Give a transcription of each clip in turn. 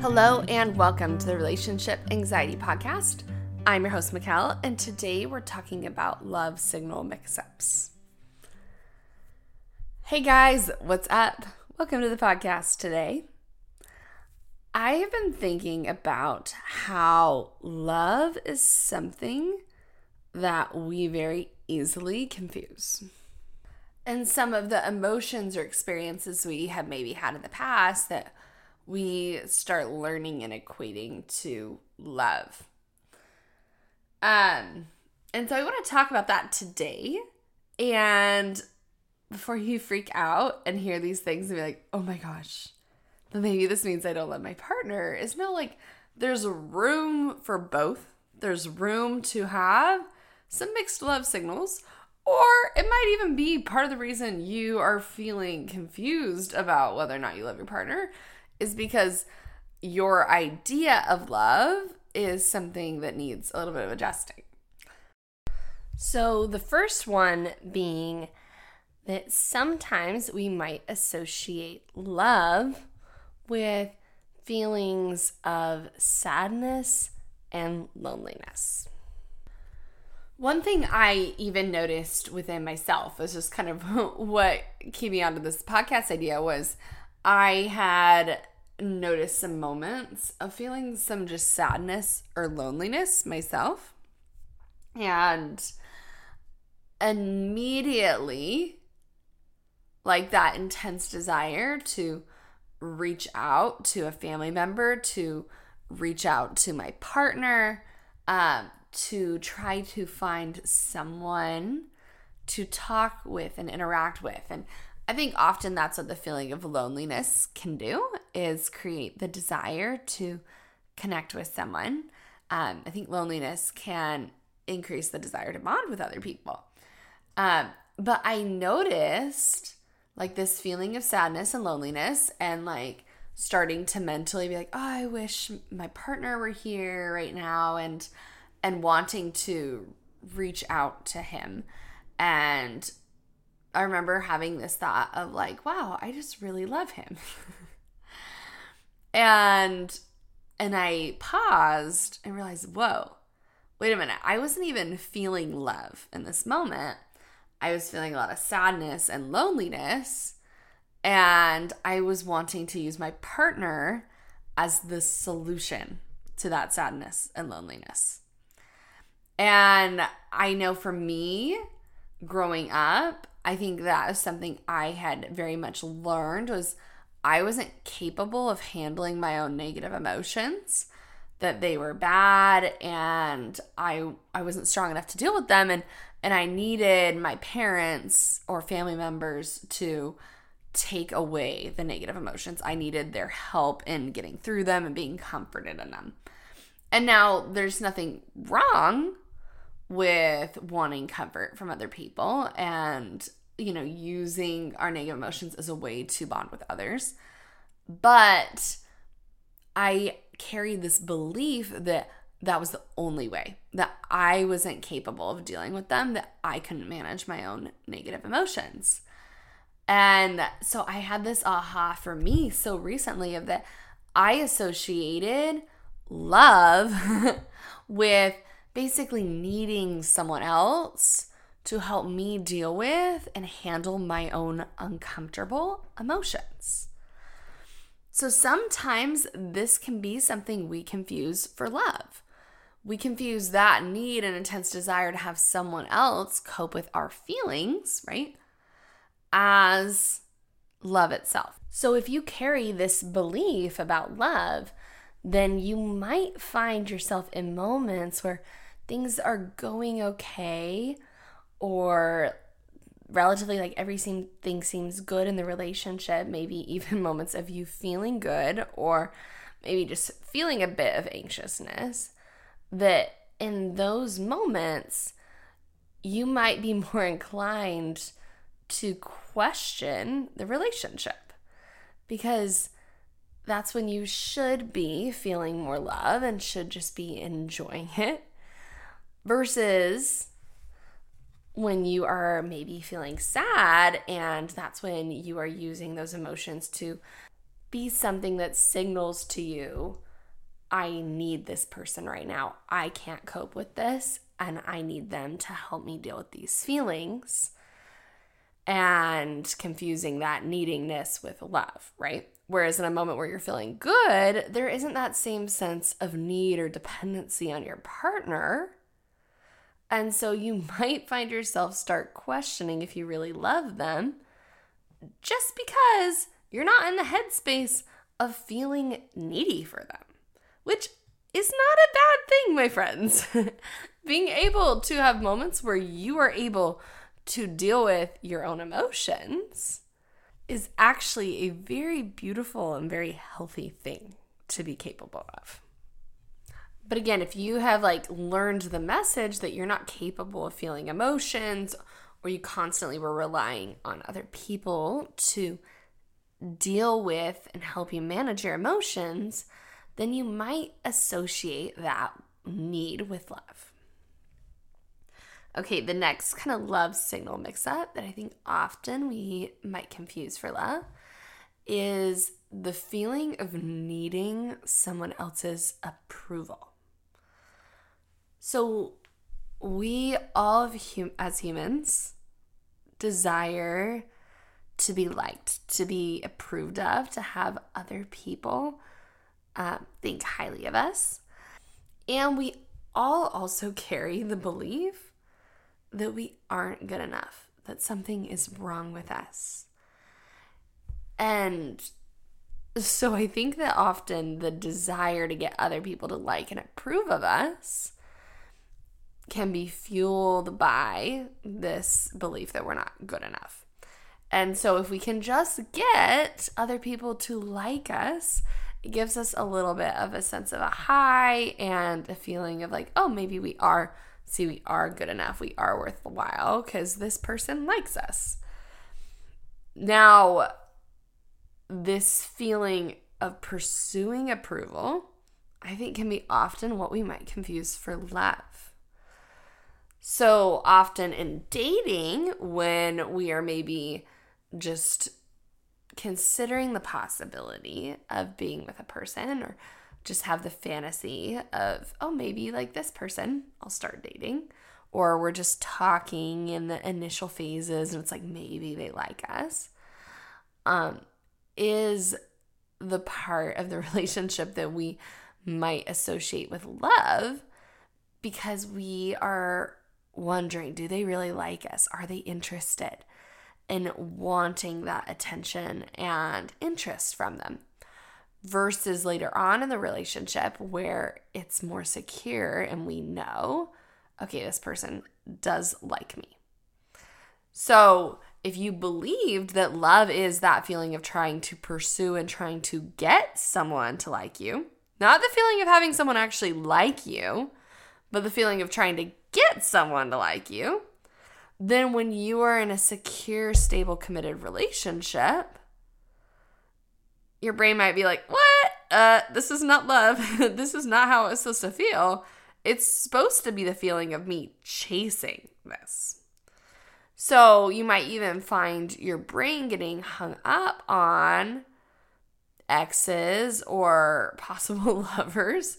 Hello, and welcome to the Relationship Anxiety Podcast. I'm your host, Mikkel, and today we're talking about love signal mix ups. Hey guys, what's up? Welcome to the podcast today. I have been thinking about how love is something that we very easily confuse. And some of the emotions or experiences we have maybe had in the past that we start learning and equating to love. Um, and so I want to talk about that today. And before you freak out and hear these things and be like, oh my gosh, then maybe this means I don't love my partner, It's no like there's room for both. There's room to have some mixed love signals, or it might even be part of the reason you are feeling confused about whether or not you love your partner is because your idea of love is something that needs a little bit of adjusting. So, the first one being that sometimes we might associate love with feelings of sadness and loneliness. One thing I even noticed within myself is just kind of what came me onto this podcast idea was I had noticed some moments of feeling some just sadness or loneliness myself. And immediately like that intense desire to reach out to a family member, to reach out to my partner, um, to try to find someone to talk with and interact with. And I think often that's what the feeling of loneliness can do is create the desire to connect with someone. Um, I think loneliness can increase the desire to bond with other people. Um, but I noticed like this feeling of sadness and loneliness and like starting to mentally be like, "Oh, I wish my partner were here right now," and and wanting to reach out to him. And I remember having this thought of like, "Wow, I just really love him." and and I paused and realized, "Whoa. Wait a minute. I wasn't even feeling love in this moment. I was feeling a lot of sadness and loneliness. And I was wanting to use my partner as the solution to that sadness and loneliness. And I know for me, growing up, I think that is something I had very much learned was I wasn't capable of handling my own negative emotions that they were bad and I I wasn't strong enough to deal with them and and I needed my parents or family members to take away the negative emotions. I needed their help in getting through them and being comforted in them. And now there's nothing wrong with wanting comfort from other people and you know using our negative emotions as a way to bond with others. But I carried this belief that that was the only way that I wasn't capable of dealing with them, that I couldn't manage my own negative emotions. And so I had this aha for me so recently of that I associated love with basically needing someone else to help me deal with and handle my own uncomfortable emotions. So sometimes this can be something we confuse for love we confuse that need and intense desire to have someone else cope with our feelings, right? As love itself. So if you carry this belief about love, then you might find yourself in moments where things are going okay or relatively like everything seems good in the relationship, maybe even moments of you feeling good or maybe just feeling a bit of anxiousness that in those moments, you might be more inclined to question the relationship. Because that's when you should be feeling more love and should just be enjoying it versus when you are maybe feeling sad and that's when you are using those emotions to be something that signals to you, I need this person right now. I can't cope with this, and I need them to help me deal with these feelings. And confusing that needingness with love, right? Whereas in a moment where you're feeling good, there isn't that same sense of need or dependency on your partner. And so you might find yourself start questioning if you really love them just because you're not in the headspace of feeling needy for them, which is not a bad thing, my friends. Being able to have moments where you are able to deal with your own emotions is actually a very beautiful and very healthy thing to be capable of. But again, if you have like learned the message that you're not capable of feeling emotions or you constantly were relying on other people to deal with and help you manage your emotions, then you might associate that need with love. Okay, the next kind of love signal mix up that I think often we might confuse for love is the feeling of needing someone else's approval. So, we all hum- as humans desire to be liked, to be approved of, to have other people uh, think highly of us. And we all also carry the belief that we aren't good enough, that something is wrong with us. And so I think that often the desire to get other people to like and approve of us can be fueled by this belief that we're not good enough. And so if we can just get other people to like us, it gives us a little bit of a sense of a high and a feeling of like, oh, maybe we are see we are good enough. We are worth the while because this person likes us. Now this feeling of pursuing approval i think can be often what we might confuse for love so often in dating when we are maybe just considering the possibility of being with a person or just have the fantasy of, oh, maybe like this person, I'll start dating. Or we're just talking in the initial phases and it's like maybe they like us. Um, is the part of the relationship that we might associate with love because we are wondering do they really like us? Are they interested in wanting that attention and interest from them? versus later on in the relationship where it's more secure and we know, okay, this person does like me. So, if you believed that love is that feeling of trying to pursue and trying to get someone to like you, not the feeling of having someone actually like you, but the feeling of trying to get someone to like you, then when you are in a secure, stable, committed relationship, your brain might be like, what? Uh, this is not love. this is not how it's supposed to feel. It's supposed to be the feeling of me chasing this. So you might even find your brain getting hung up on exes or possible lovers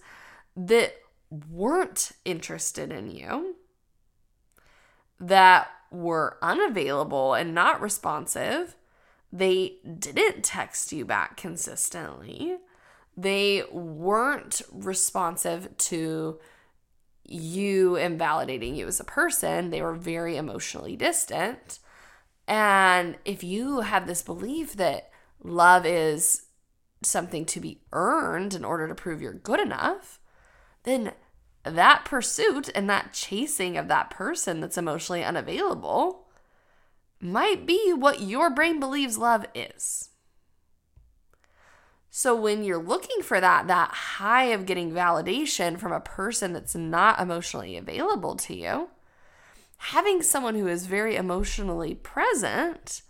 that weren't interested in you, that were unavailable and not responsive, they didn't text you back consistently. They weren't responsive to you invalidating you as a person. They were very emotionally distant. And if you have this belief that love is something to be earned in order to prove you're good enough, then that pursuit and that chasing of that person that's emotionally unavailable might be what your brain believes love is. So when you're looking for that that high of getting validation from a person that's not emotionally available to you, having someone who is very emotionally present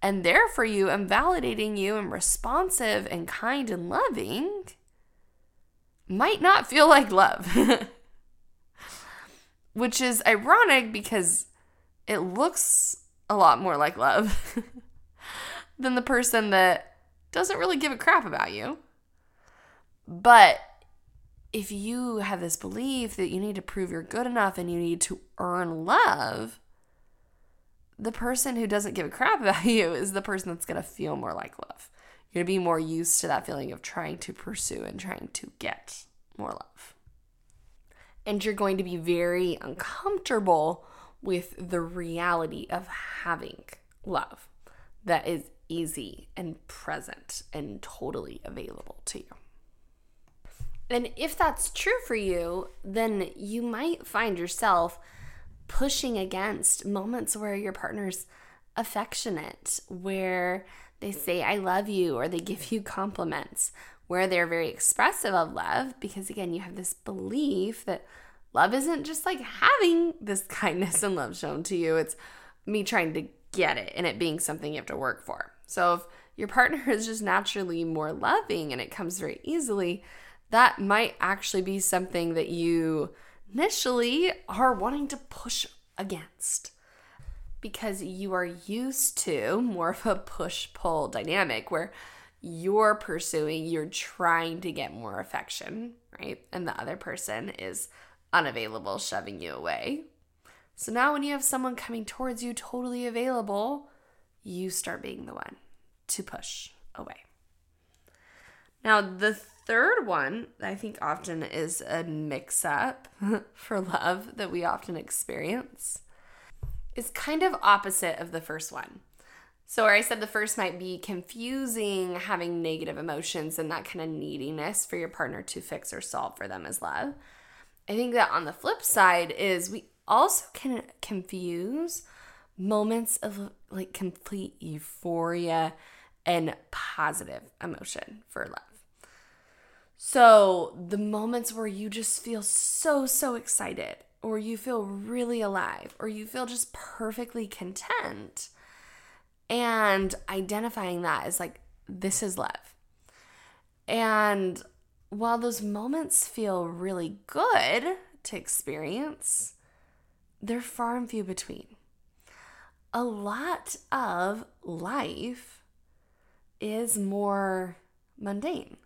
and there for you and validating you and responsive and kind and loving might not feel like love. Which is ironic because it looks a lot more like love than the person that doesn't really give a crap about you. But if you have this belief that you need to prove you're good enough and you need to earn love, the person who doesn't give a crap about you is the person that's going to feel more like love. You're going to be more used to that feeling of trying to pursue and trying to get more love. And you're going to be very uncomfortable with the reality of having love that is easy and present and totally available to you. And if that's true for you, then you might find yourself pushing against moments where your partner's affectionate, where they say, I love you, or they give you compliments, where they're very expressive of love, because again, you have this belief that love isn't just like having this kindness and love shown to you, it's me trying to get it and it being something you have to work for. So if your partner is just naturally more loving and it comes very easily, that might actually be something that you initially are wanting to push against because you are used to more of a push pull dynamic where you're pursuing, you're trying to get more affection, right? And the other person is unavailable, shoving you away. So now when you have someone coming towards you totally available, you start being the one to push away. Now, the third one I think often is a mix up for love that we often experience is kind of opposite of the first one. So, where I said the first might be confusing having negative emotions and that kind of neediness for your partner to fix or solve for them as love. I think that on the flip side is we also can confuse moments of like complete euphoria and positive emotion for love. So, the moments where you just feel so, so excited, or you feel really alive, or you feel just perfectly content, and identifying that as like, this is love. And while those moments feel really good to experience, they're far and few between. A lot of life is more mundane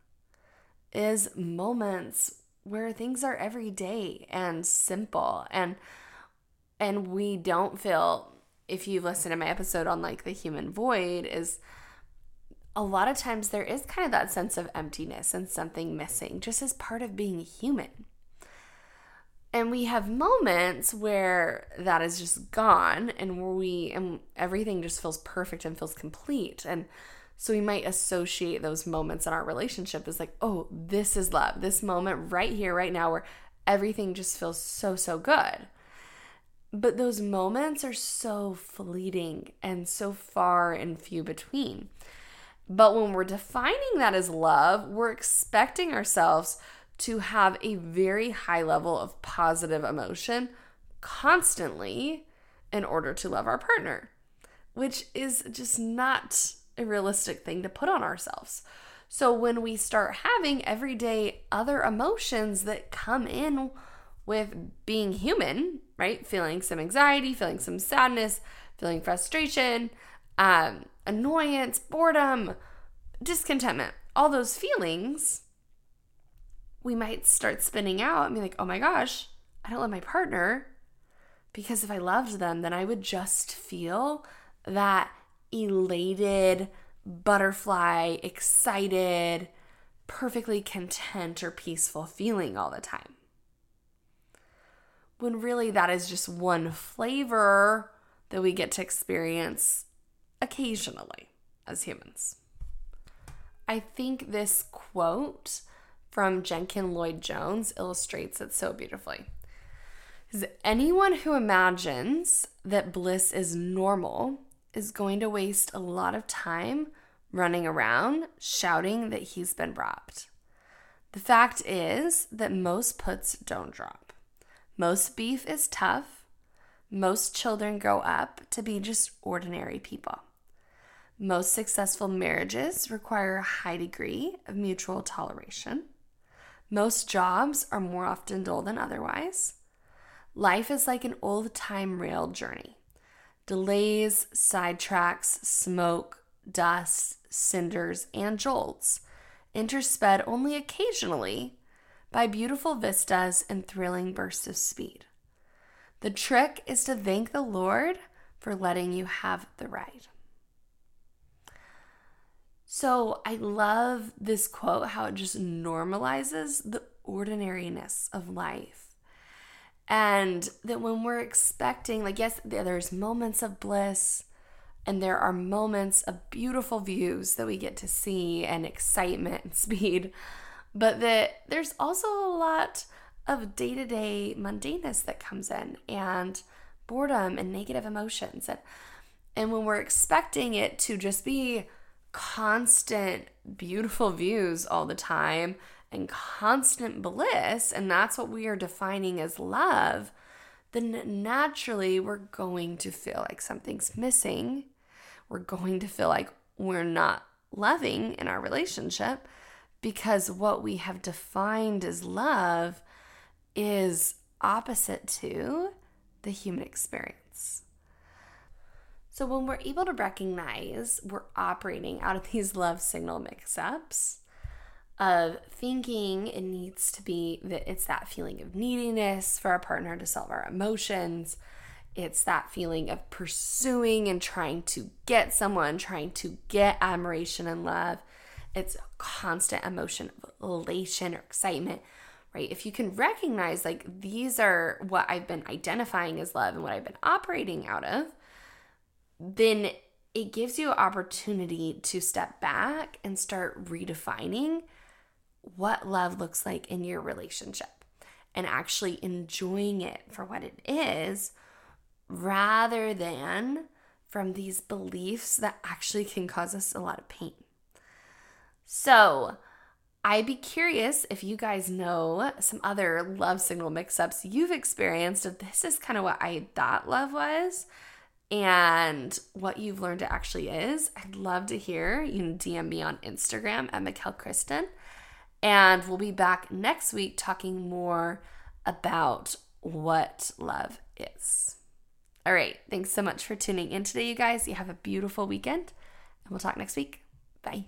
is moments where things are everyday and simple and and we don't feel if you listen to my episode on like the human void is a lot of times there is kind of that sense of emptiness and something missing just as part of being human and we have moments where that is just gone and where we and everything just feels perfect and feels complete and so we might associate those moments in our relationship as like, oh, this is love. This moment right here, right now, where everything just feels so, so good. But those moments are so fleeting and so far and few between. But when we're defining that as love, we're expecting ourselves to have a very high level of positive emotion constantly in order to love our partner, which is just not a realistic thing to put on ourselves. So when we start having everyday other emotions that come in with being human, right? Feeling some anxiety, feeling some sadness, feeling frustration, um, annoyance, boredom, discontentment, all those feelings, we might start spinning out and be like, oh my gosh, I don't love my partner because if I loved them, then I would just feel that elated, butterfly, excited, perfectly content or peaceful feeling all the time. When really that is just one flavor that we get to experience occasionally as humans. I think this quote from Jenkin Lloyd Jones illustrates it so beautifully. Is anyone who imagines that bliss is normal is going to waste a lot of time running around shouting that he's been robbed. The fact is that most puts don't drop. Most beef is tough. Most children grow up to be just ordinary people. Most successful marriages require a high degree of mutual toleration. Most jobs are more often dull than otherwise. Life is like an old time rail journey delays, sidetracks, smoke, dust, cinders, and jolts, intersped only occasionally by beautiful vistas and thrilling bursts of speed. The trick is to thank the Lord for letting you have the ride. So I love this quote, how it just normalizes the ordinariness of life. And that when we're expecting, like, yes, there's moments of bliss and there are moments of beautiful views that we get to see and excitement and speed, but that there's also a lot of day to day mundaneness that comes in and boredom and negative emotions. And, and when we're expecting it to just be constant beautiful views all the time and constant bliss, and that's what we are defining as love, then naturally we're going to feel like something's missing. We're going to feel like we're not loving in our relationship because what we have defined as love is opposite to the human experience. So, when we're able to recognize we're operating out of these love signal mix ups of thinking it needs to be that it's that feeling of neediness for our partner to solve our emotions, it's that feeling of pursuing and trying to get someone, trying to get admiration and love. It's constant emotion of elation or excitement, right? If you can recognize like these are what I've been identifying as love and what I've been operating out of, then it gives you opportunity to step back and start redefining what love looks like in your relationship and actually enjoying it for what it is rather than from these beliefs that actually can cause us a lot of pain. So, I'd be curious if you guys know some other love signal mix ups you've experienced. If this is kind of what I thought love was and what you've learned it actually is, I'd love to hear. You can DM me on Instagram at Mikkel Kristen. And we'll be back next week talking more about what love is. All right. Thanks so much for tuning in today, you guys. You have a beautiful weekend, and we'll talk next week. Bye.